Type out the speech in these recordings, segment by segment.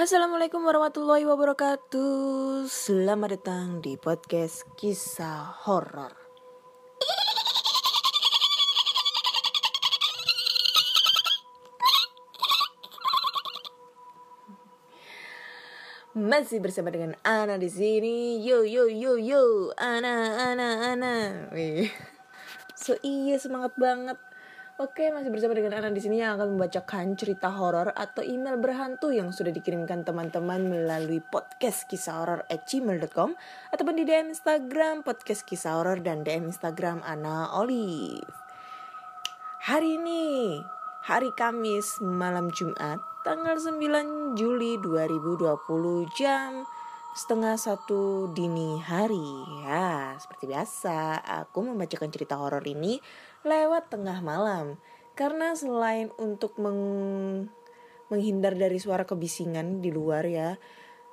Assalamualaikum warahmatullahi wabarakatuh. Selamat datang di podcast kisah horor. Masih bersama dengan Ana di sini. Yo yo yo yo, Ana Ana Ana. Wih. So iya semangat banget. Oke, masih bersama dengan Ana di sini yang akan membacakan cerita horor atau email berhantu yang sudah dikirimkan teman-teman melalui podcast kisah horor at gmail.com ataupun di DM Instagram podcast kisah horor dan DM Instagram Ana Olive. Hari ini, hari Kamis malam Jumat, tanggal 9 Juli 2020 jam setengah satu dini hari. Ya, seperti biasa, aku membacakan cerita horor ini lewat tengah malam. Karena selain untuk meng menghindar dari suara kebisingan di luar ya,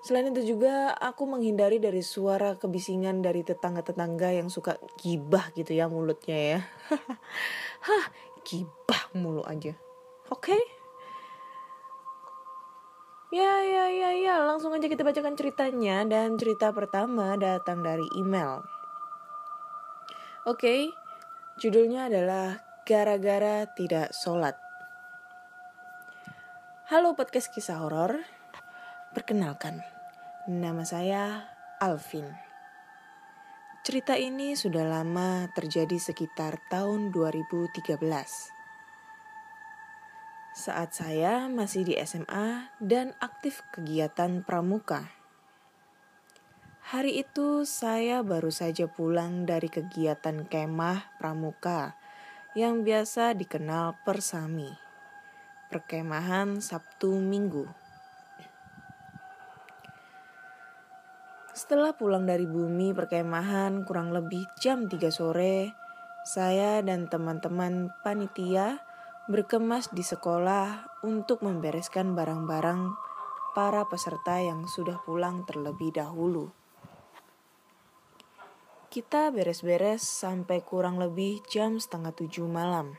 selain itu juga aku menghindari dari suara kebisingan dari tetangga-tetangga yang suka gibah gitu ya mulutnya ya. Hah, gibah mulu aja. Oke? Okay? Ya, ya, ya, ya. Langsung aja kita bacakan ceritanya. Dan cerita pertama datang dari email. Oke, okay, judulnya adalah Gara-gara Tidak Sholat. Halo podcast kisah horor. Perkenalkan, nama saya Alvin. Cerita ini sudah lama terjadi sekitar tahun 2013 saat saya masih di SMA dan aktif kegiatan pramuka. Hari itu saya baru saja pulang dari kegiatan kemah pramuka yang biasa dikenal Persami. Perkemahan Sabtu Minggu. Setelah pulang dari bumi perkemahan kurang lebih jam 3 sore, saya dan teman-teman panitia berkemas di sekolah untuk membereskan barang-barang para peserta yang sudah pulang terlebih dahulu. Kita beres-beres sampai kurang lebih jam setengah tujuh malam.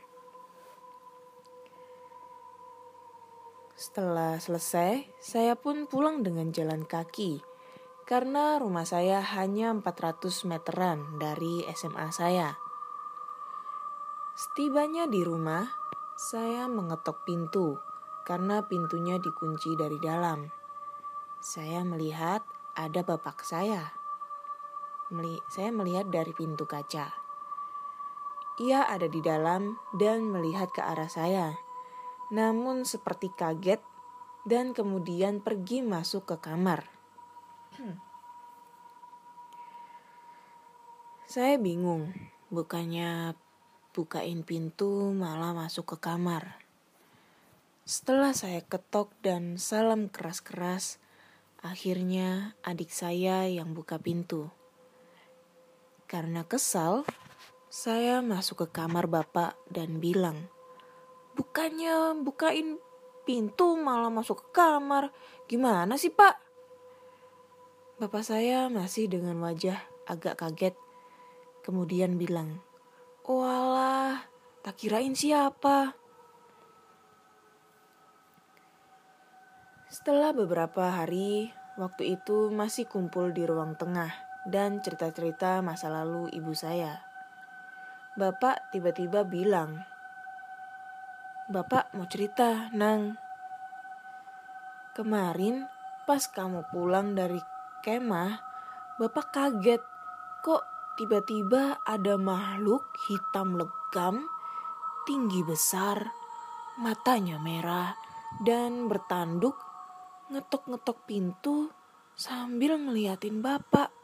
Setelah selesai, saya pun pulang dengan jalan kaki karena rumah saya hanya 400 meteran dari SMA saya. Setibanya di rumah, saya mengetok pintu karena pintunya dikunci dari dalam. Saya melihat ada bapak saya. Saya melihat dari pintu kaca. Ia ada di dalam dan melihat ke arah saya. Namun seperti kaget dan kemudian pergi masuk ke kamar. Saya bingung, bukannya bukain pintu malah masuk ke kamar. Setelah saya ketok dan salam keras-keras, akhirnya adik saya yang buka pintu. Karena kesal, saya masuk ke kamar bapak dan bilang, Bukannya bukain pintu malah masuk ke kamar, gimana sih pak? Bapak saya masih dengan wajah agak kaget, kemudian bilang, Walah, tak kirain siapa. Setelah beberapa hari, waktu itu masih kumpul di ruang tengah dan cerita-cerita masa lalu ibu saya. Bapak tiba-tiba bilang, Bapak mau cerita, Nang. Kemarin pas kamu pulang dari kemah, Bapak kaget kok Tiba-tiba ada makhluk hitam legam, tinggi besar, matanya merah, dan bertanduk ngetok-ngetok pintu sambil ngeliatin bapak.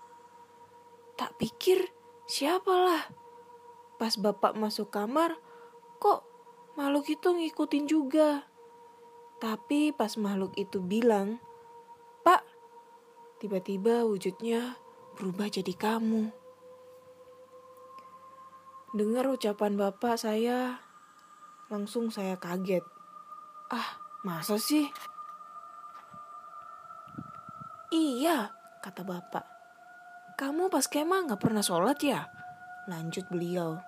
Tak pikir siapalah. Pas bapak masuk kamar, kok makhluk itu ngikutin juga. Tapi pas makhluk itu bilang, Pak, tiba-tiba wujudnya berubah jadi kamu. Dengar ucapan bapak saya, langsung saya kaget. Ah, masa sih? Iya, kata bapak. Kamu pas kemah gak pernah sholat ya? Lanjut beliau.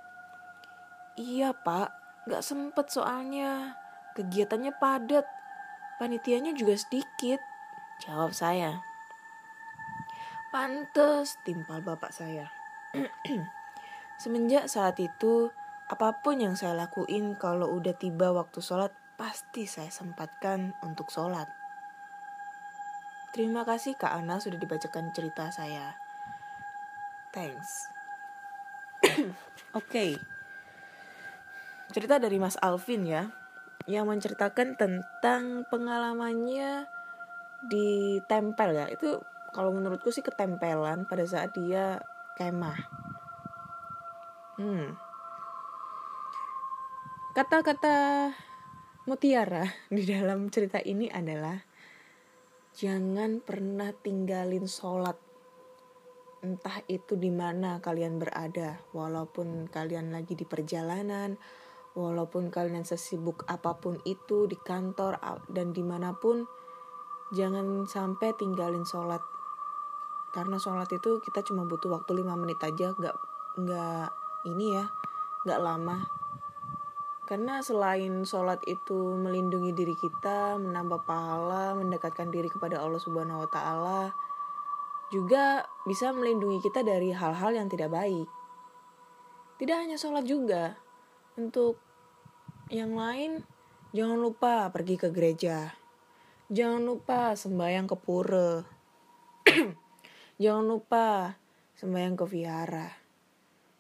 Iya pak, gak sempet soalnya. Kegiatannya padat. Panitianya juga sedikit. Jawab saya. Pantes timpal bapak saya. Semenjak saat itu, apa pun yang saya lakuin kalau udah tiba waktu sholat, pasti saya sempatkan untuk sholat. Terima kasih Kak Ana sudah dibacakan cerita saya. Thanks. Oke. Okay. Cerita dari Mas Alvin ya, yang menceritakan tentang pengalamannya di tempel ya. Itu kalau menurutku sih ketempelan pada saat dia kemah Hmm. Kata-kata mutiara di dalam cerita ini adalah jangan pernah tinggalin sholat. Entah itu di mana kalian berada, walaupun kalian lagi di perjalanan, walaupun kalian sesibuk apa pun itu di kantor dan di mana pun, jangan sampai tinggalin sholat. Karena sholat itu kita cuma butuh waktu 5 menit aja, nggak nggak ini ya gak lama karena selain sholat itu melindungi diri kita, menambah pahala, mendekatkan diri kepada Allah Subhanahu wa taala, juga bisa melindungi kita dari hal-hal yang tidak baik. Tidak hanya sholat juga, untuk yang lain jangan lupa pergi ke gereja. Jangan lupa sembahyang ke pura. jangan lupa sembahyang ke vihara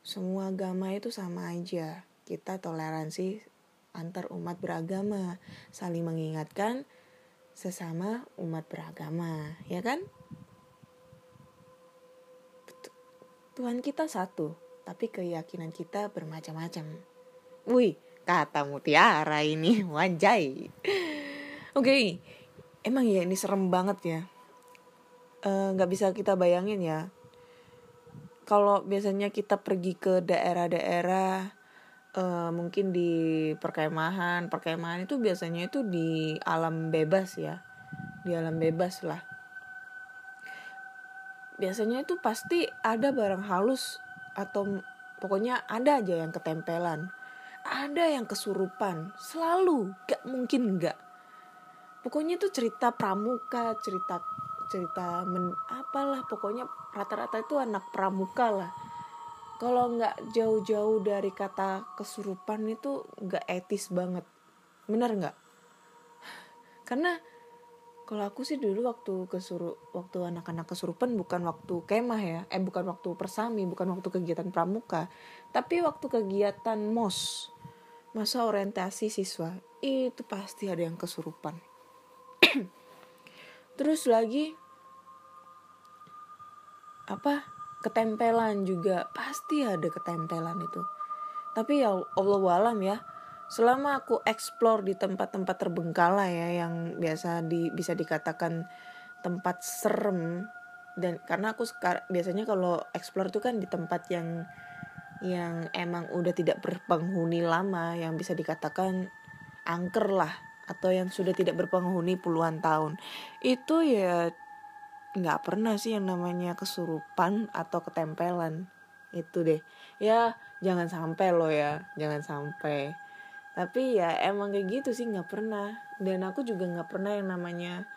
semua agama itu sama aja. Kita toleransi antar umat beragama, saling mengingatkan sesama umat beragama, ya kan? Tuhan kita satu, tapi keyakinan kita bermacam-macam. Wih, kata mutiara ini, wajai. Oke, okay. emang ya ini serem banget ya. Eh, nggak uh, bisa kita bayangin ya kalau biasanya kita pergi ke daerah-daerah uh, mungkin di perkemahan perkemahan itu biasanya itu di alam bebas ya di alam bebas lah biasanya itu pasti ada barang halus atau pokoknya ada aja yang ketempelan. Ada yang kesurupan. Selalu. Gak mungkin gak pokoknya itu cerita pramuka cerita cerita men apalah pokoknya rata-rata itu anak pramuka lah. Kalau nggak jauh-jauh dari kata kesurupan itu nggak etis banget. Bener nggak? Karena kalau aku sih dulu waktu kesuru waktu anak-anak kesurupan bukan waktu kemah ya. Eh bukan waktu persami bukan waktu kegiatan pramuka. Tapi waktu kegiatan mos masa orientasi siswa itu pasti ada yang kesurupan. Terus lagi apa ketempelan juga. Pasti ada ketempelan itu. Tapi ya Allah walam ya selama aku explore di tempat-tempat terbengkalai ya yang biasa di bisa dikatakan tempat serem dan karena aku sekarang biasanya kalau explore itu kan di tempat yang yang emang udah tidak berpenghuni lama yang bisa dikatakan angker lah atau yang sudah tidak berpenghuni puluhan tahun. Itu ya nggak pernah sih yang namanya kesurupan atau ketempelan. Itu deh. Ya jangan sampai lo ya jangan sampai tapi ya emang kayak gitu sih nggak pernah. Dan aku juga nggak pernah yang namanya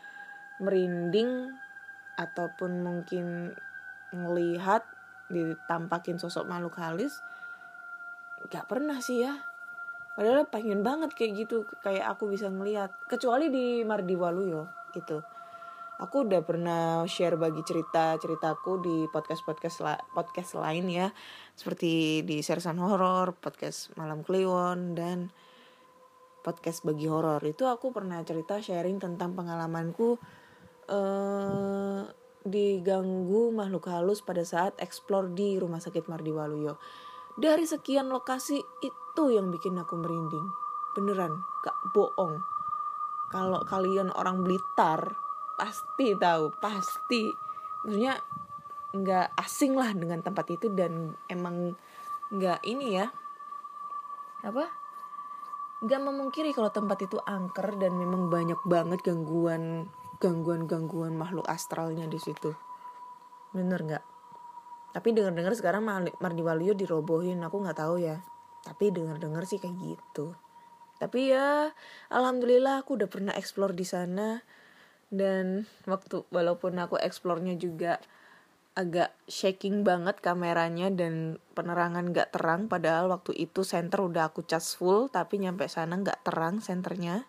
merinding ataupun mungkin ngelihat ditampakin sosok makhluk halus. Nggak pernah sih ya. Padahal pengen banget kayak gitu kayak aku bisa ngelihat. Kecuali di Mardiwaluyo gitu. Aku udah pernah share bagi cerita ceritaku di podcast podcast la podcast lain ya. Seperti di Sersan Horor, podcast Malam Kliwon dan podcast bagi horor itu aku pernah cerita sharing tentang pengalamanku uh, diganggu makhluk halus pada saat explore di rumah sakit Mardi Waluyo. Dari sekian lokasi itu yang bikin aku merinding. Beneran, gak bohong. Kalau kalian orang Blitar, pasti tahu pasti maksudnya nggak asing lah dengan tempat itu dan emang nggak ini ya apa nggak memungkiri kalau tempat itu angker dan memang banyak banget gangguan gangguan gangguan makhluk astralnya di situ. Bener nggak? Tapi dengar dengar sekarang Mardi Waluyo dirobohin aku nggak tahu ya. Tapi dengar dengar sih kayak gitu. Tapi ya alhamdulillah aku udah pernah explore di sana. Dan waktu walaupun aku eksplornya juga agak shaking banget kameranya dan penerangan gak terang padahal waktu itu center udah aku cas full tapi nyampe sana gak terang senternya.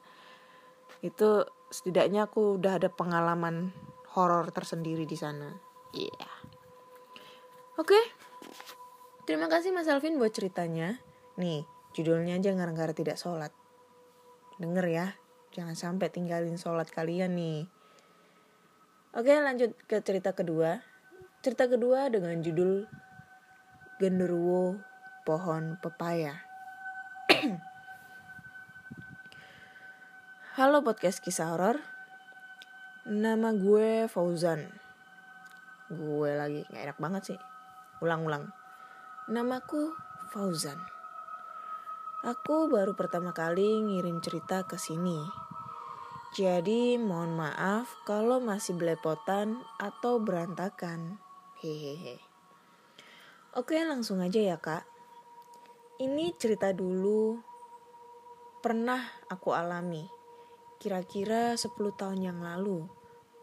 Itu setidaknya aku udah ada pengalaman horor tersendiri di sana. Iya. Yeah. oke. Okay. terima kasih mas Alvin buat ceritanya. Nih judulnya aja gara-gara tidak sholat. Denger ya jangan sampai tinggalin sholat kalian nih. Oke lanjut ke cerita kedua Cerita kedua dengan judul Genderuwo Pohon Pepaya. Halo podcast kisah horor. Nama gue Fauzan. Gue lagi nggak enak banget sih. Ulang-ulang. Namaku Fauzan. Aku baru pertama kali ngirim cerita ke sini jadi mohon maaf kalau masih belepotan atau berantakan. Hehehe. Oke langsung aja ya kak. Ini cerita dulu pernah aku alami. Kira-kira 10 tahun yang lalu.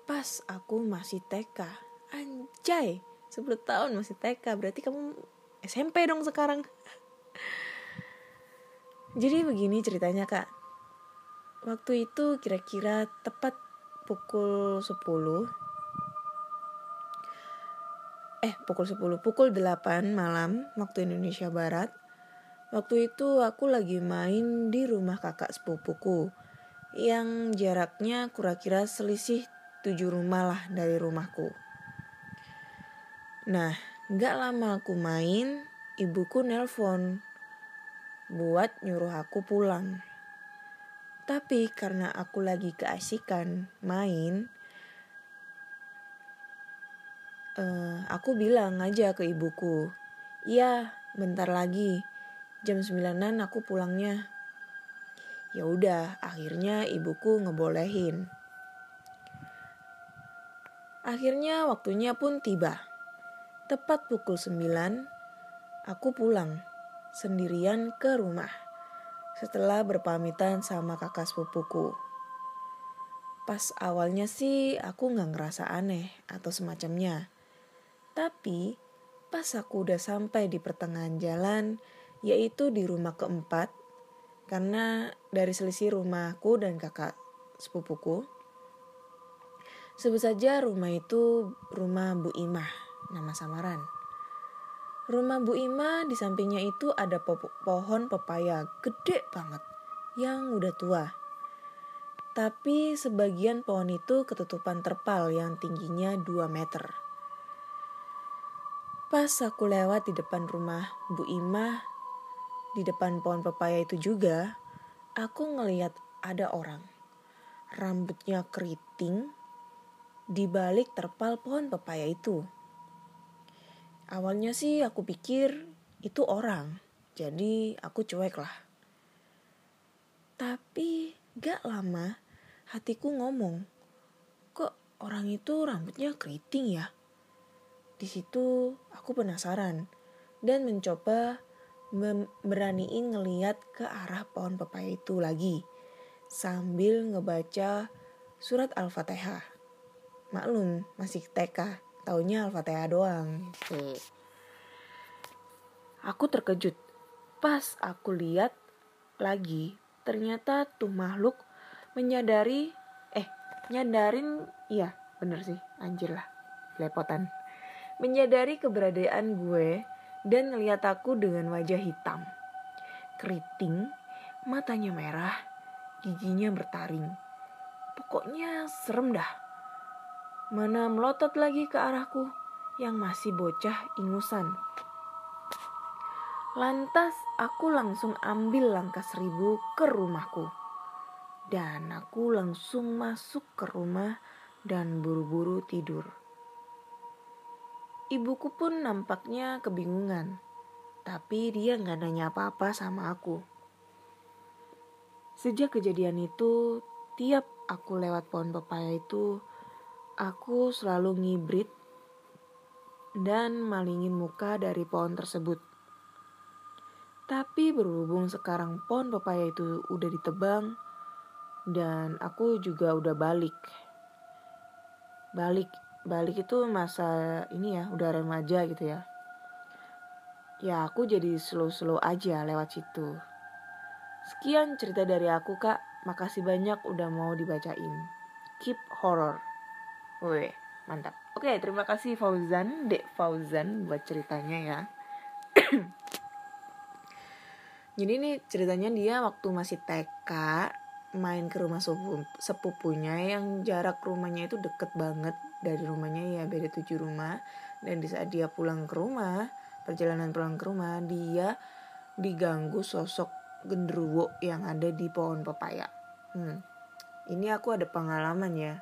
Pas aku masih TK. Anjay, 10 tahun masih TK. Berarti kamu SMP dong sekarang. Jadi begini ceritanya kak. Waktu itu kira-kira tepat pukul 10 eh pukul 10 pukul 8 malam waktu Indonesia Barat. Waktu itu aku lagi main di rumah kakak sepupuku. Yang jaraknya kira-kira selisih tujuh rumah lah dari rumahku. Nah nggak lama aku main ibuku nelpon buat nyuruh aku pulang. Tapi karena aku lagi keasikan main uh, aku bilang aja ke ibuku, iya bentar lagi, jam sembilanan aku pulangnya. Ya udah, akhirnya ibuku ngebolehin. Akhirnya waktunya pun tiba. Tepat pukul sembilan, aku pulang sendirian ke rumah setelah berpamitan sama kakak sepupuku. Pas awalnya sih aku nggak ngerasa aneh atau semacamnya. Tapi pas aku udah sampai di pertengahan jalan, yaitu di rumah keempat, karena dari selisih rumahku dan kakak sepupuku, sebut saja rumah itu rumah Bu Imah, nama samaran. Rumah Bu Ima di sampingnya itu ada po pohon pepaya gede banget yang udah tua. Tapi sebagian pohon itu ketutupan terpal yang tingginya 2 meter. Pas aku lewat di depan rumah Bu Imah, di depan pohon pepaya itu juga, aku ngeliat ada orang. Rambutnya keriting di balik terpal pohon pepaya itu. Awalnya sih aku pikir itu orang, jadi aku cuek lah. Tapi gak lama hatiku ngomong, kok orang itu rambutnya keriting ya? Di situ aku penasaran dan mencoba beraniin ngeliat ke arah pohon pepaya itu lagi sambil ngebaca surat Al-Fatihah. Maklum, masih TK, taunya Al-Fatihah doang. Gitu. Aku terkejut. Pas aku lihat lagi, ternyata tuh makhluk menyadari, eh, nyadarin, iya bener sih, anjir lah, lepotan menyadari keberadaan gue dan ngeliat aku dengan wajah hitam. Keriting, matanya merah, giginya bertaring. Pokoknya serem dah. Mana melotot lagi ke arahku yang masih bocah ingusan. Lantas aku langsung ambil langkah seribu ke rumahku. Dan aku langsung masuk ke rumah dan buru-buru tidur. Ibuku pun nampaknya kebingungan, tapi dia nggak nanya apa-apa sama aku. Sejak kejadian itu, tiap aku lewat pohon pepaya itu, aku selalu ngibrit dan malingin muka dari pohon tersebut. Tapi berhubung sekarang pohon pepaya itu udah ditebang dan aku juga udah balik. balik balik itu masa ini ya udah remaja gitu ya. Ya aku jadi slow-slow aja lewat situ. Sekian cerita dari aku kak. Makasih banyak udah mau dibacain. Keep horror. Wih, mantap. Oke terima kasih Fauzan dek Fauzan buat ceritanya ya. Jadi ini ceritanya dia waktu masih TK main ke rumah sepupunya yang jarak rumahnya itu deket banget dari rumahnya ya beda tujuh rumah. Dan di saat dia pulang ke rumah perjalanan pulang ke rumah dia diganggu sosok genderuwo yang ada di pohon pepaya. Hmm. ini aku ada pengalaman ya.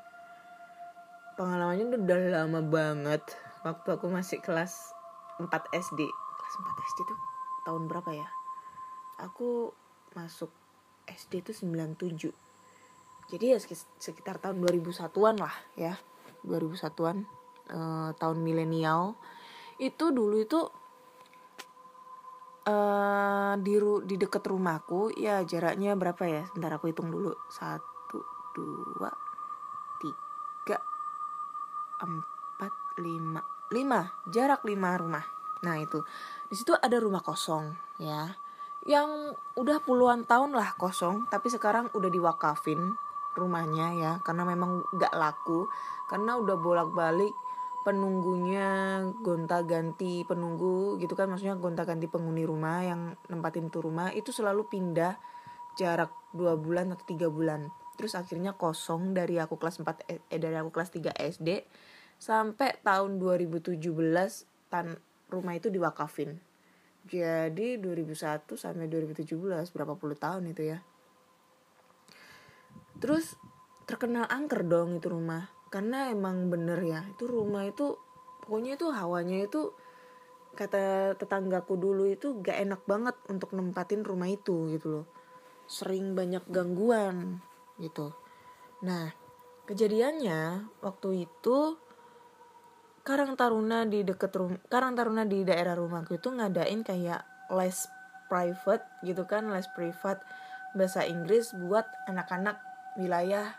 Pengalamannya udah lama banget. Waktu aku masih kelas 4 SD kelas 4 SD tuh tahun berapa ya? Aku masuk SD itu 97 jadi ya sekitar tahun 2001-an lah ya 2001-an eh, tahun milenial. Itu dulu itu eh, di di dekat rumahku ya jaraknya berapa ya? Sebentar aku hitung dulu. Satu dua tiga empat lima. Lima jarak lima rumah. Nah itu. Di situ ada rumah kosong ya. Yang udah puluhan tahun lah kosong tapi sekarang udah diwakafin rumahnya ya karena memang gak laku. Karena udah bolak-balik penunggunya gonta-ganti penunggu gitu kan maksudnya gonta-ganti penghuni rumah yang nempatin tuh rumah itu selalu pindah jarak dua bulan atau tiga bulan. Terus akhirnya kosong dari aku kelas 4 eh, eh dari aku kelas 3 SD sampai tahun 2017 tan rumah itu diwakafin. Jadi 2001 sampai 2017 berapa puluh tahun itu ya. Terus terkenal angker dong itu rumah. Karena emang bener ya, itu rumah itu pokoknya itu hawanya itu kata tetanggaku dulu itu gak enak banget untuk nempatin rumah itu gitu loh. Sering banyak gangguan gitu. Nah, kejadiannya waktu itu Karang Taruna di deket rumah Karang Taruna di daerah rumahku itu ngadain kayak les private gitu kan les privat bahasa Inggris buat anak-anak wilayah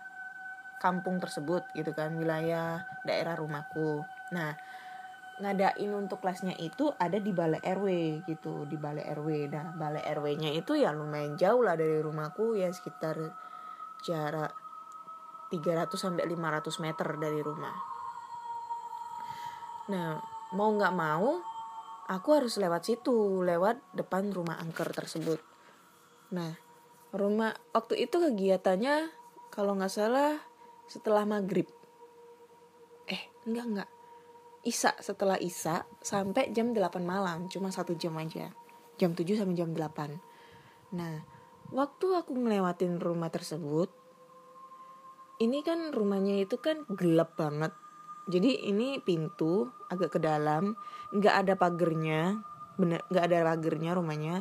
kampung tersebut gitu kan wilayah daerah rumahku. Nah ngadain untuk kelasnya itu ada di balai RW gitu di balai RW nah balai RW-nya itu ya lumayan jauh lah dari rumahku ya sekitar jarak 300 sampai 500 meter dari rumah. Nah, mau nggak mau, aku harus lewat situ, lewat depan rumah angker tersebut. Nah, rumah waktu itu kegiatannya kalau nggak salah setelah maghrib. Eh, enggak enggak. Isa setelah Isa sampai jam 8 malam, cuma satu jam aja. Jam 7 sampai jam 8. Nah, waktu aku ngelewatin rumah tersebut, ini kan rumahnya itu kan gelap banget jadi ini pintu agak ke dalam nggak ada pagernya bener nggak ada pagernya rumahnya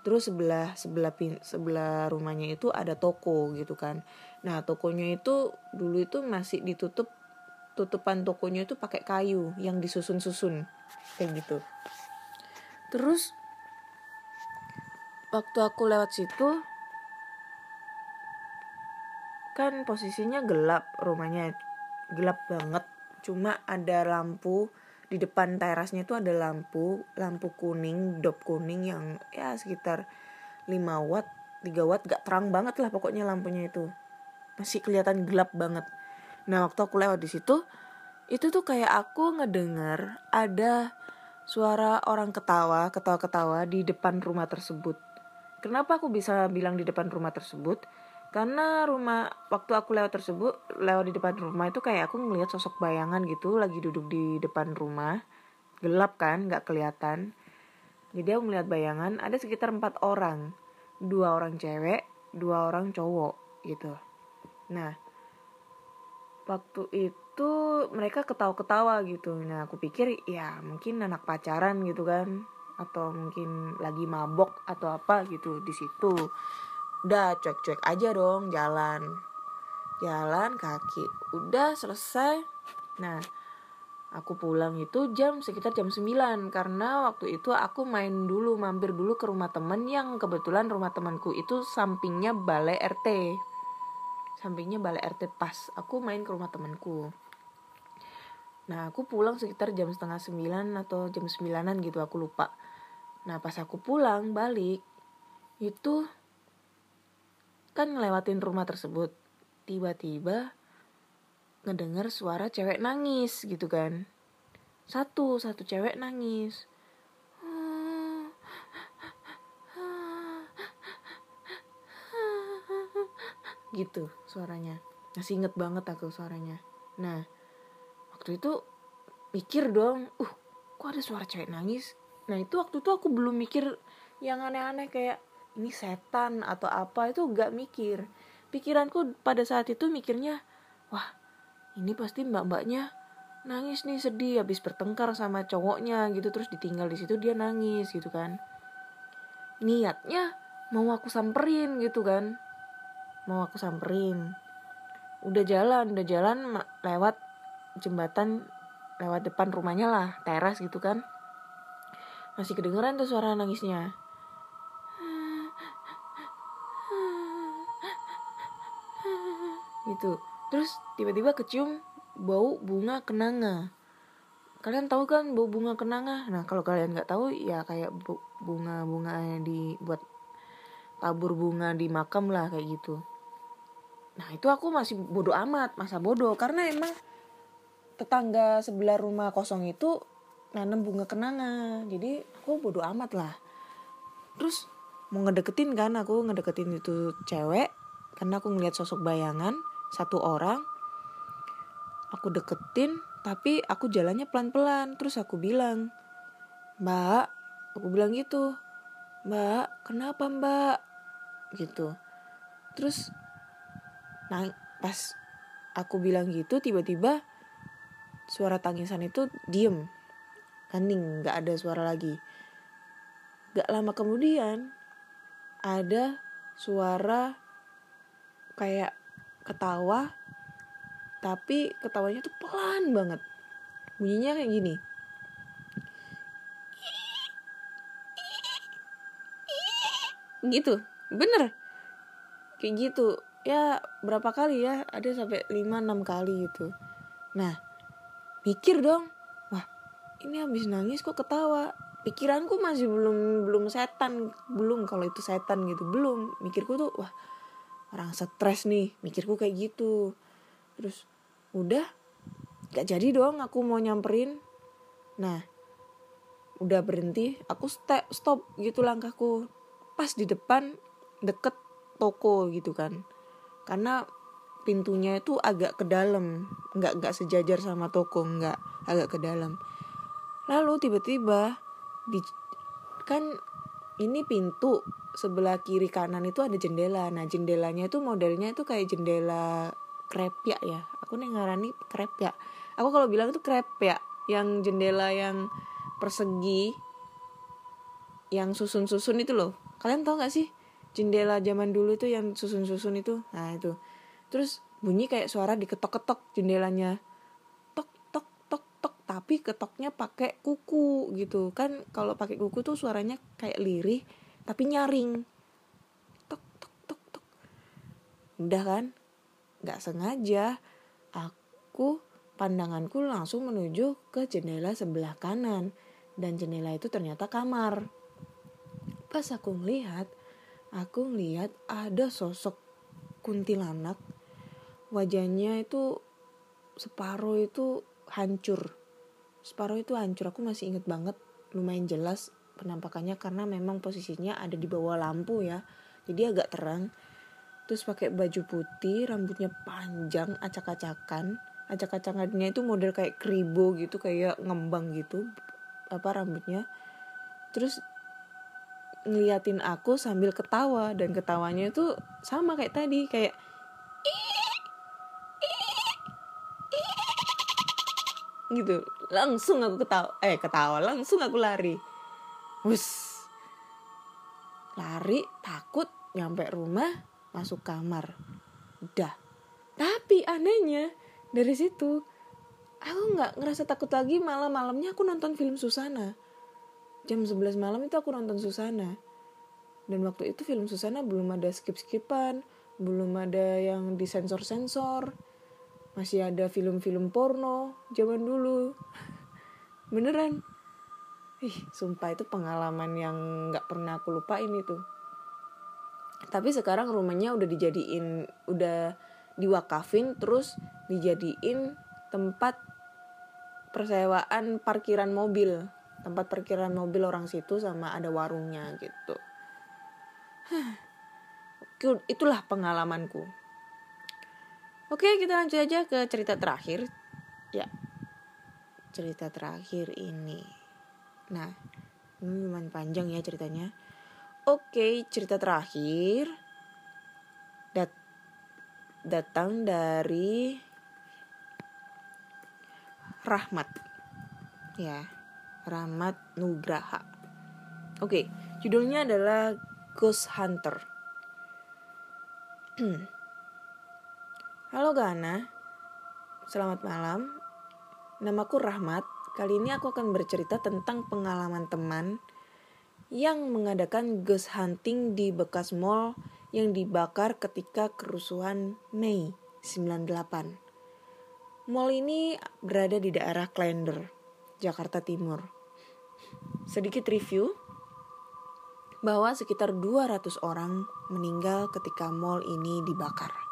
terus sebelah sebelah sebelah rumahnya itu ada toko gitu kan. Nah tokonya itu dulu itu masih ditutup tutupan tokonya itu pakai kayu yang disusun-susun kayak gitu. Terus waktu aku lewat situ kan posisinya gelap rumahnya gelap banget. Cuma ada lampu di depan terasnya itu ada lampu lampu kuning dop kuning yang ya sekitar 5 watt 3 watt gak terang banget lah pokoknya lampunya itu. Masih kelihatan gelap banget. Nah waktu aku lewat di situ itu tuh kayak aku ngedengar ada suara orang ketawa ketawa-ketawa di depan rumah tersebut. Kenapa aku bisa bilang di depan rumah tersebut karena rumah waktu aku lewat tersebut lewat di depan rumah itu kayak aku ngelihat sosok bayangan gitu lagi duduk di depan rumah. Gelap kan nggak kelihatan. Jadi aku melihat bayangan ada sekitar empat orang. Dua orang cewek dua orang cowok gitu. Nah waktu itu mereka ketawa-ketawa gitu. Nah aku pikir ya mungkin anak pacaran gitu kan. Atau mungkin lagi mabok atau apa gitu di situ udah cuek-cuek aja dong jalan. Jalan kaki. Udah selesai. Nah aku pulang itu jam sekitar jam 9 karena waktu itu aku main dulu mampir dulu ke rumah temen yang kebetulan rumah temanku itu sampingnya balai RT sampingnya balai RT pas aku main ke rumah temanku. Nah aku pulang sekitar jam setengah sembilan atau jam sembilanan gitu aku lupa. Nah pas aku pulang balik itu kan ngelewatin rumah tersebut. Tiba-tiba ngedengar suara cewek nangis gitu kan. Satu satu cewek nangis. Gitu suaranya. Masih inget banget aku suaranya. Nah waktu itu mikir dong uh kok ada suara cewek nangis? Nah itu waktu itu aku belum mikir yang aneh-aneh kayak ini setan atau apa itu gak mikir. Pikiranku pada saat itu mikirnya wah ini pasti mbak-mbaknya nangis nih sedih habis bertengkar sama cowoknya gitu. Terus ditinggal di situ dia nangis gitu kan. Niatnya mau aku samperin gitu kan. Mau aku samperin. Udah jalan udah jalan lewat jembatan lewat depan rumahnya lah teras gitu kan. Masih kedengeran tuh suara nangisnya gitu. Terus tiba-tiba kecium bau bunga kenanga. Kalian tahu kan bau bunga kenanga? Nah kalau kalian nggak tahu ya kayak bunga bunga yang dibuat tabur bunga di makam lah kayak gitu. Nah itu aku masih bodoh amat, masa bodoh. Karena emang tetangga sebelah rumah kosong itu nanam bunga kenanga. Jadi aku bodoh amat lah. Terus mau ngedeketin kan aku ngedeketin itu cewek karena aku ngeliat sosok bayangan satu orang. Aku deketin tapi aku jalannya pelan-pelan. Terus aku bilang, "Mbak," aku bilang gitu. "Mbak, kenapa, Mbak?" gitu. Terus nah pas aku bilang gitu tiba-tiba suara tangisan itu diem hening nggak ada suara lagi gak lama kemudian ada suara kayak ketawa tapi ketawanya tuh pelan banget. Bunyinya kayak gini. Gitu. Bener. Kayak gitu. Ya berapa kali ya? Ada sampai 5 6 kali gitu. Nah mikir dong. Wah ini habis nangis kok ketawa? Pikiranku masih belum belum setan. Belum kalau itu setan gitu. Belum. Mikirku tuh wah orang stres nih mikirku kayak gitu. Terus udah gak jadi dong aku mau nyamperin. Nah udah berhenti aku stop stop gitu langkahku. Pas di depan deket toko gitu kan. Karena pintunya itu agak ke dalam nggak nggak sejajar sama toko nggak agak ke dalam. Lalu tiba-tiba kan ini pintu sebelah kiri kanan itu ada jendela. Nah jendelanya itu modelnya itu kayak jendela krep ya. Aku nih ngarani krep ya aku kalau bilang itu krep ya yang jendela yang persegi yang susun-susun itu loh. Kalian tau gak sih jendela zaman dulu tuh yang susun-susun itu? Nah itu. Terus bunyi kayak suara diketok-ketok jendelanya tok tok tok tok tapi ketoknya pakai kuku gitu. Kan kalau pakai kuku tuh suaranya kayak lirih tapi nyaring. Tok tok tok tok. Udah kan? Nggak sengaja. Aku pandanganku langsung menuju ke jendela sebelah kanan. Dan jendela itu ternyata kamar. Pas aku melihat aku ngeliat ada sosok kuntilanak. Wajahnya itu separuh itu hancur separuh itu hancur. Aku masih inget banget lumayan jelas penampakannya karena memang posisinya ada di bawah lampu ya. Jadi agak terang. Terus pakai baju putih rambutnya panjang acak-acakan. Acak-acakannya itu model kayak kribo gitu kayak ngembang gitu apa rambutnya. Terus ngeliatin aku sambil ketawa. Dan ketawanya itu sama kayak tadi kayak gitu. Langsung aku ketawa eh ketawa langsung aku lari. Wus. Lari takut nyampe rumah masuk kamar. Udah. Tapi anehnya dari situ aku nggak ngerasa takut lagi malam malamnya aku nonton film Susana. Jam 11 malam itu aku nonton Susana. Dan waktu itu film Susana belum ada skip-skipan belum ada yang disensor-sensor masih ada film-film porno zaman dulu. Beneran. Ih sumpah itu pengalaman yang nggak pernah aku lupain itu. Tapi sekarang rumahnya udah dijadiin udah diwakafin terus dijadiin tempat persewaan parkiran mobil. Tempat parkiran mobil orang situ sama ada warungnya gitu. Itulah pengalamanku Oke, kita lanjut aja ke cerita terakhir. Ya, cerita terakhir ini. Nah, ini lumayan panjang ya ceritanya. Oke, cerita terakhir dat datang dari Rahmat. Ya, Rahmat Nugraha. Oke, judulnya adalah Ghost Hunter. Halo Gana, selamat malam. Namaku Rahmat. Kali ini aku akan bercerita tentang pengalaman teman yang mengadakan ghost hunting di bekas mall yang dibakar ketika kerusuhan Mei 98. Mall ini berada di daerah Klender, Jakarta Timur. Sedikit review bahwa sekitar 200 orang meninggal ketika mall ini dibakar.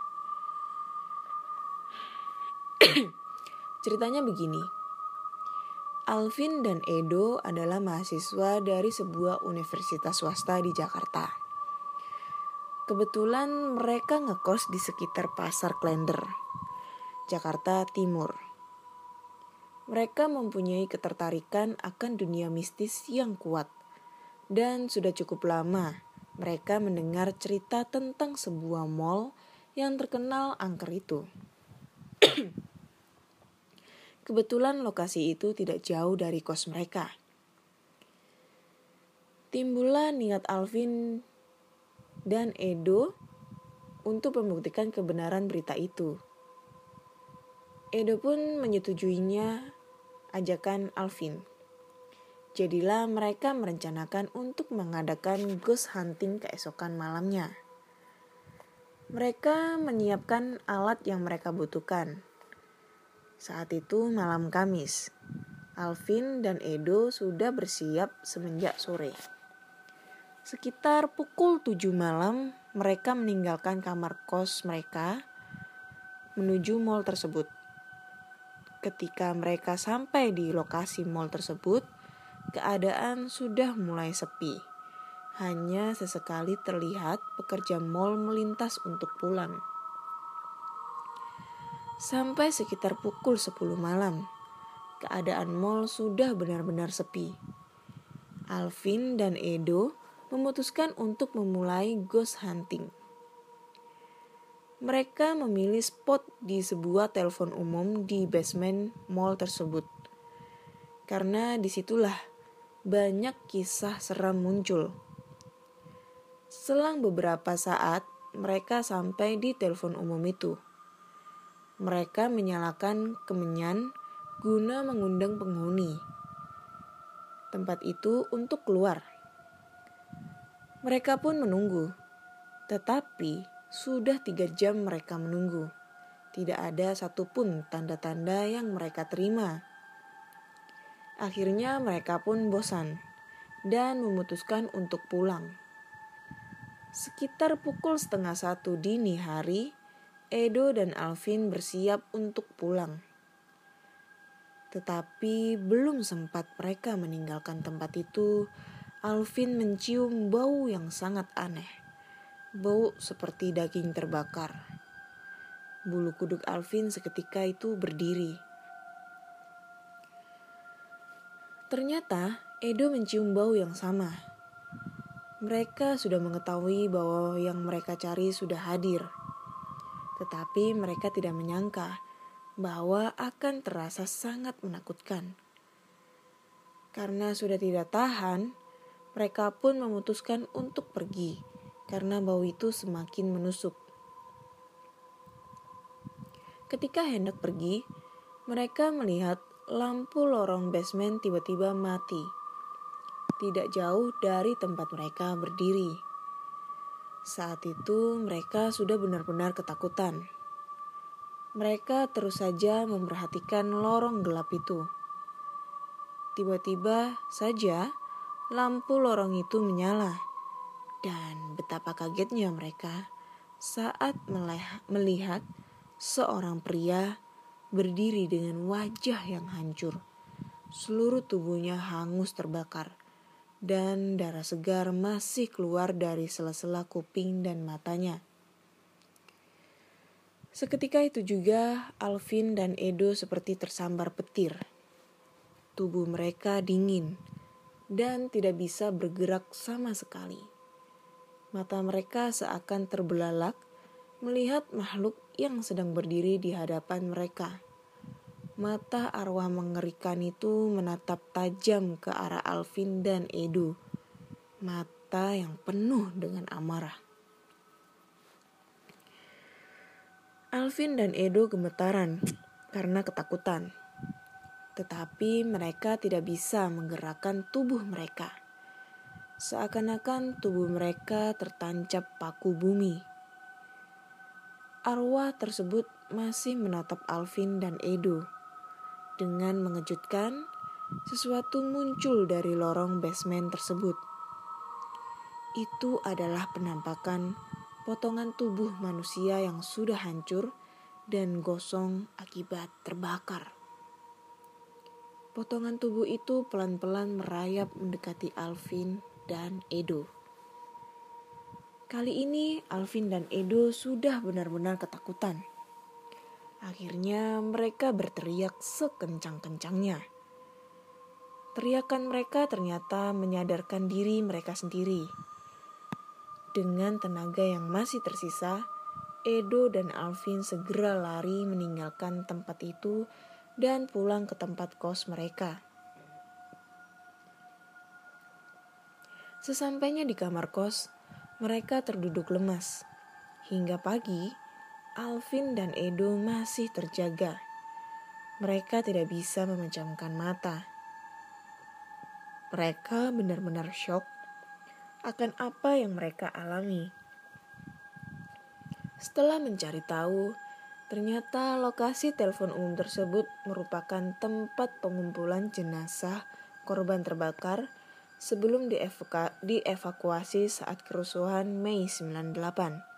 Ceritanya begini. Alvin dan Edo adalah mahasiswa dari sebuah universitas swasta di Jakarta. Kebetulan mereka ngekos di sekitar Pasar Klender, Jakarta Timur. Mereka mempunyai ketertarikan akan dunia mistis yang kuat. Dan sudah cukup lama mereka mendengar cerita tentang sebuah mall yang terkenal angker itu. Kebetulan lokasi itu tidak jauh dari kos mereka. Timbullah niat Alvin dan Edo untuk membuktikan kebenaran berita itu. Edo pun menyetujuinya ajakan Alvin. Jadilah mereka merencanakan untuk mengadakan ghost hunting keesokan malamnya. Mereka menyiapkan alat yang mereka butuhkan, saat itu malam Kamis. Alvin dan Edo sudah bersiap semenjak sore. Sekitar pukul 7 malam, mereka meninggalkan kamar kos mereka menuju mall tersebut. Ketika mereka sampai di lokasi mall tersebut, keadaan sudah mulai sepi. Hanya sesekali terlihat pekerja mall melintas untuk pulang. Sampai sekitar pukul 10 malam, keadaan mall sudah benar-benar sepi. Alvin dan Edo memutuskan untuk memulai ghost hunting. Mereka memilih spot di sebuah telepon umum di basement mall tersebut. Karena di situlah banyak kisah seram muncul. Selang beberapa saat, mereka sampai di telepon umum itu mereka menyalakan kemenyan guna mengundang penghuni tempat itu untuk keluar. Mereka pun menunggu, tetapi sudah tiga jam mereka menunggu. Tidak ada satupun tanda-tanda yang mereka terima. Akhirnya mereka pun bosan dan memutuskan untuk pulang. Sekitar pukul setengah satu dini hari, Edo dan Alvin bersiap untuk pulang. Tetapi belum sempat mereka meninggalkan tempat itu, Alvin mencium bau yang sangat aneh. Bau seperti daging terbakar. Bulu kuduk Alvin seketika itu berdiri. Ternyata Edo mencium bau yang sama. Mereka sudah mengetahui bahwa yang mereka cari sudah hadir tetapi mereka tidak menyangka bahwa akan terasa sangat menakutkan. Karena sudah tidak tahan, mereka pun memutuskan untuk pergi karena bau itu semakin menusuk. Ketika hendak pergi, mereka melihat lampu lorong basement tiba-tiba mati. Tidak jauh dari tempat mereka berdiri. Saat itu mereka sudah benar-benar ketakutan. Mereka terus saja memperhatikan lorong gelap itu. Tiba-tiba saja lampu lorong itu menyala. Dan betapa kagetnya mereka saat melihat seorang pria berdiri dengan wajah yang hancur. Seluruh tubuhnya hangus terbakar dan darah segar masih keluar dari sela-sela kuping dan matanya. Seketika itu juga Alvin dan Edo seperti tersambar petir. Tubuh mereka dingin dan tidak bisa bergerak sama sekali. Mata mereka seakan terbelalak melihat makhluk yang sedang berdiri di hadapan mereka. Mata arwah mengerikan itu menatap tajam ke arah Alvin dan Edu. Mata yang penuh dengan amarah. Alvin dan Edo gemetaran karena ketakutan. Tetapi mereka tidak bisa menggerakkan tubuh mereka. Seakan-akan tubuh mereka tertancap paku bumi. Arwah tersebut masih menatap Alvin dan Edo dengan mengejutkan, sesuatu muncul dari lorong basement tersebut. Itu adalah penampakan potongan tubuh manusia yang sudah hancur dan gosong akibat terbakar. Potongan tubuh itu pelan-pelan merayap mendekati Alvin dan Edo. Kali ini Alvin dan Edo sudah benar-benar ketakutan. Akhirnya mereka berteriak sekencang-kencangnya. Teriakan mereka ternyata menyadarkan diri mereka sendiri. Dengan tenaga yang masih tersisa, Edo dan Alvin segera lari meninggalkan tempat itu dan pulang ke tempat kos mereka. Sesampainya di kamar kos, mereka terduduk lemas. Hingga pagi, Alvin dan Edo masih terjaga. Mereka tidak bisa memejamkan mata. Mereka benar-benar shock akan apa yang mereka alami. Setelah mencari tahu, ternyata lokasi telepon umum tersebut merupakan tempat pengumpulan jenazah korban terbakar sebelum dievakuasi saat kerusuhan Mei 98.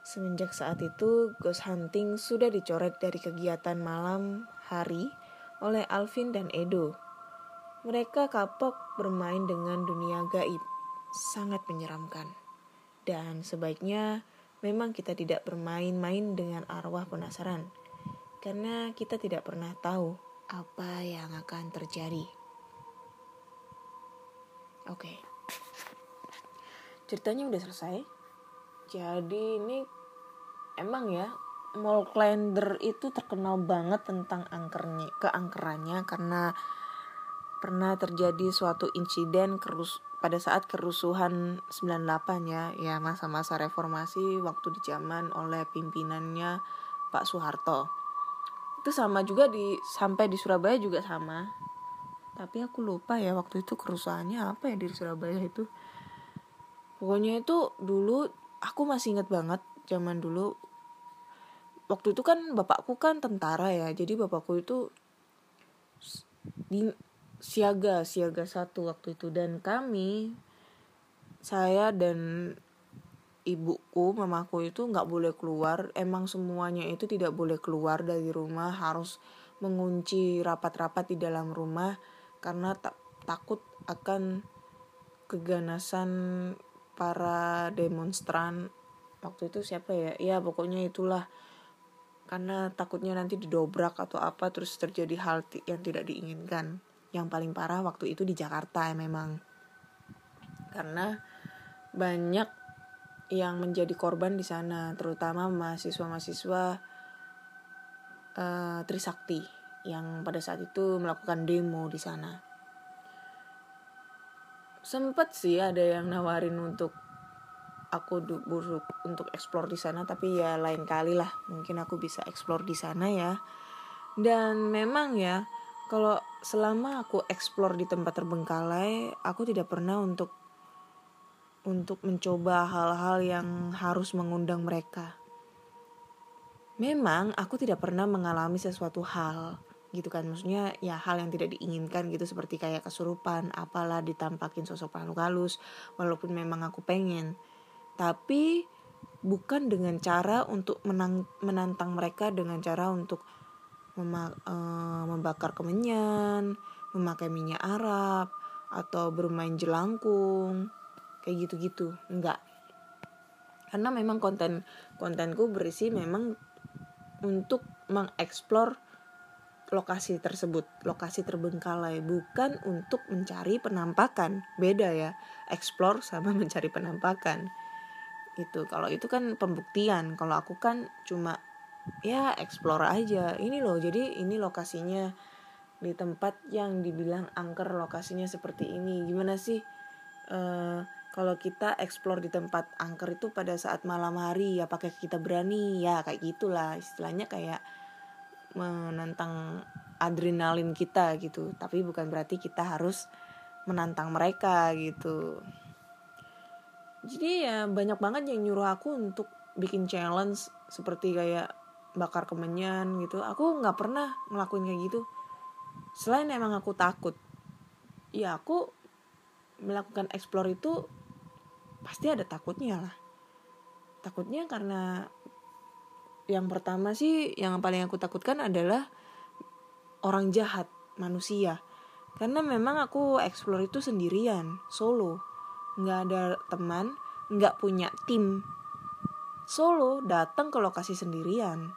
Semenjak saat itu, ghost hunting sudah dicoret dari kegiatan malam hari oleh Alvin dan Edo. Mereka kapok bermain dengan dunia gaib, sangat menyeramkan. Dan sebaiknya memang kita tidak bermain-main dengan arwah penasaran, karena kita tidak pernah tahu apa yang akan terjadi. Oke, ceritanya udah selesai jadi ini emang ya Mall Klender itu terkenal banget tentang angkernya keangkerannya karena pernah terjadi suatu insiden kerus pada saat kerusuhan 98 ya ya masa-masa reformasi waktu di zaman oleh pimpinannya Pak Soeharto. Itu sama juga di sampai di Surabaya juga sama. Tapi aku lupa ya waktu itu kerusuhannya apa ya di Surabaya itu. Pokoknya itu dulu aku masih inget banget zaman dulu. Waktu itu kan bapakku kan tentara ya. Jadi bapakku itu di siaga siaga satu waktu itu. Dan kami saya dan ibuku mamaku itu nggak boleh keluar. Emang semuanya itu tidak boleh keluar dari rumah. Harus mengunci rapat-rapat di dalam rumah. Karena tak takut akan keganasan para demonstran. Waktu itu siapa ya? Ya pokoknya itulah. Karena takutnya nanti didobrak atau apa terus terjadi hal yang tidak diinginkan. Yang paling parah waktu itu di Jakarta ya memang. Karena banyak yang menjadi korban di sana terutama mahasiswa-mahasiswa uh, Trisakti yang pada saat itu melakukan demo di sana sempet sih ada yang nawarin untuk aku buruk untuk explore di sana tapi ya lain kali lah. Mungkin aku bisa explore di sana ya. Dan memang ya kalau selama aku explore di tempat terbengkalai aku tidak pernah untuk untuk mencoba hal-hal yang harus mengundang mereka. Memang aku tidak pernah mengalami sesuatu hal gitu kan. Maksudnya ya hal yang tidak diinginkan gitu seperti kayak kesurupan apalah ditampakin sosok makhluk halus walaupun memang aku pengen. Tapi bukan dengan cara untuk menang, menantang mereka dengan cara untuk mema, uh, membakar kemenyan memakai minyak Arab atau bermain jelangkung kayak gitu-gitu. Enggak. Karena memang konten kontenku berisi memang untuk mengeksplor lokasi tersebut, lokasi terbengkalai, bukan untuk mencari penampakan. Beda ya, explore sama mencari penampakan. Itu kalau itu kan pembuktian, kalau aku kan cuma ya explore aja. Ini loh, jadi ini lokasinya di tempat yang dibilang angker lokasinya seperti ini. Gimana sih uh, kalau kita explore di tempat angker itu pada saat malam hari ya pakai kita berani ya kayak gitulah istilahnya kayak menantang adrenalin kita gitu. Tapi bukan berarti kita harus menantang mereka gitu. Jadi ya banyak banget yang nyuruh aku untuk bikin challenge seperti kayak bakar kemenyan gitu. Aku nggak pernah ngelakuin kayak gitu. Selain emang aku takut ya aku melakukan explore itu pasti ada takutnya lah. Takutnya karena yang pertama sih yang paling aku takutkan adalah orang jahat manusia. Karena memang aku explore itu sendirian solo. Nggak ada teman nggak punya tim. Solo datang ke lokasi sendirian.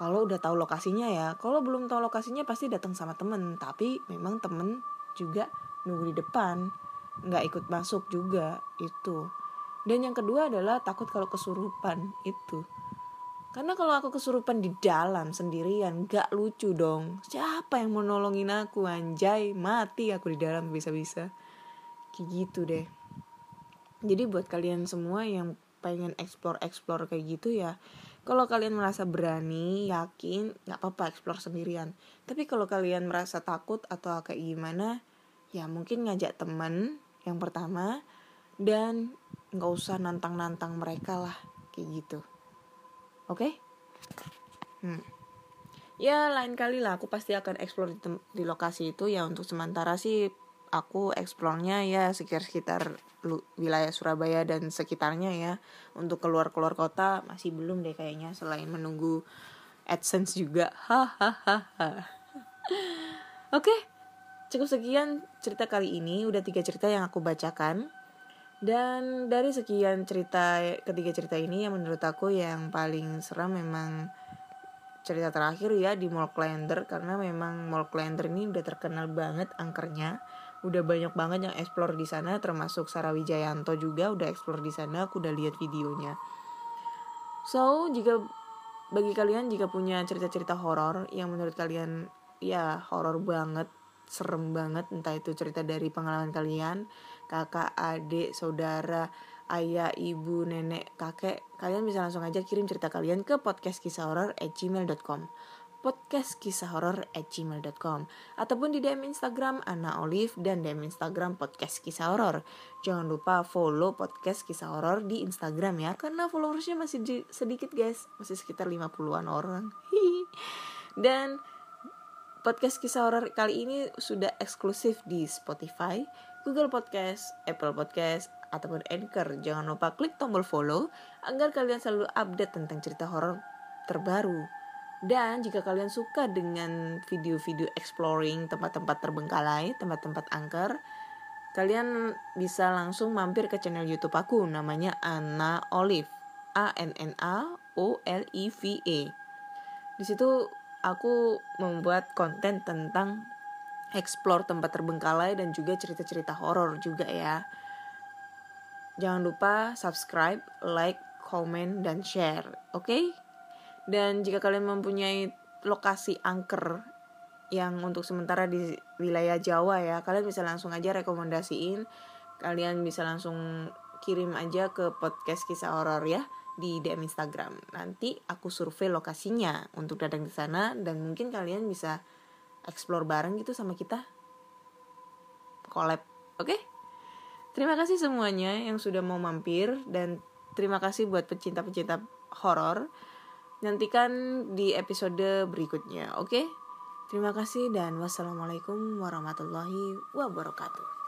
Kalau udah tahu lokasinya ya kalau belum tahu lokasinya pasti datang sama temen. Tapi memang temen juga nunggu di depan nggak ikut masuk juga itu. Dan yang kedua adalah takut kalau kesurupan itu karena kalau aku kesurupan di dalam sendirian gak lucu dong. Siapa yang mau nolongin aku anjay? Mati aku di dalam bisa-bisa. Kayak gitu deh. Jadi buat kalian semua yang pengen explore-explore kayak gitu ya. Kalau kalian merasa berani, yakin, gak apa-apa explore sendirian. Tapi kalau kalian merasa takut atau kayak gimana, ya mungkin ngajak temen yang pertama. Dan gak usah nantang-nantang mereka lah. Kayak gitu. Oke? Okay? Hmm. Ya lain kali lah. Aku pasti akan explore di, di lokasi itu. Ya untuk sementara sih aku eksplornya ya sekitar sekitar wilayah Surabaya dan sekitarnya ya. Untuk keluar keluar kota masih belum deh kayaknya. Selain menunggu AdSense juga. Oke? Cukup sekian cerita kali ini. Udah tiga cerita yang aku bacakan dan dari sekian cerita ketiga cerita ini yang menurut aku yang paling seram memang cerita terakhir ya di Mall Klender. Karena memang Mall Klender ini udah terkenal banget angkernya. Udah banyak banget yang explore di sana termasuk Sarah Wijayanto juga udah explore di sana. Aku udah lihat videonya. So jika bagi kalian jika punya cerita-cerita horor yang menurut kalian ya horor banget serem banget entah itu cerita dari pengalaman kalian kakak, adik, saudara, ayah, ibu, nenek, kakek, kalian bisa langsung aja kirim cerita kalian ke podcast kisah horor at gmail.com podcast kisah horor at gmail.com ataupun di DM Instagram Ana Olive dan DM Instagram podcast kisah horor. Jangan lupa follow podcast kisah horor di Instagram ya karena followersnya masih sedikit guys, masih sekitar 50-an orang. dan podcast kisah horor kali ini sudah eksklusif di Spotify, Google Podcast, Apple Podcast, ataupun Anchor. Jangan lupa klik tombol follow agar kalian selalu update tentang cerita horor terbaru. Dan jika kalian suka dengan video-video exploring tempat-tempat terbengkalai, tempat-tempat angker, kalian bisa langsung mampir ke channel YouTube aku namanya Anna Olive. A N N A O L I V E. Di situ aku membuat konten tentang explore tempat terbengkalai dan juga cerita-cerita horor juga ya. Jangan lupa subscribe, like, comment, dan share, oke? Okay? Dan jika kalian mempunyai lokasi angker yang untuk sementara di wilayah Jawa ya, kalian bisa langsung aja rekomendasiin. Kalian bisa langsung kirim aja ke podcast kisah horor ya di DM Instagram. Nanti aku survei lokasinya untuk datang ke sana dan mungkin kalian bisa explore bareng gitu sama kita collab oke okay? terima kasih semuanya yang sudah mau mampir dan terima kasih buat pecinta-pecinta horor nantikan di episode berikutnya oke terima kasih dan wassalamualaikum warahmatullahi wabarakatuh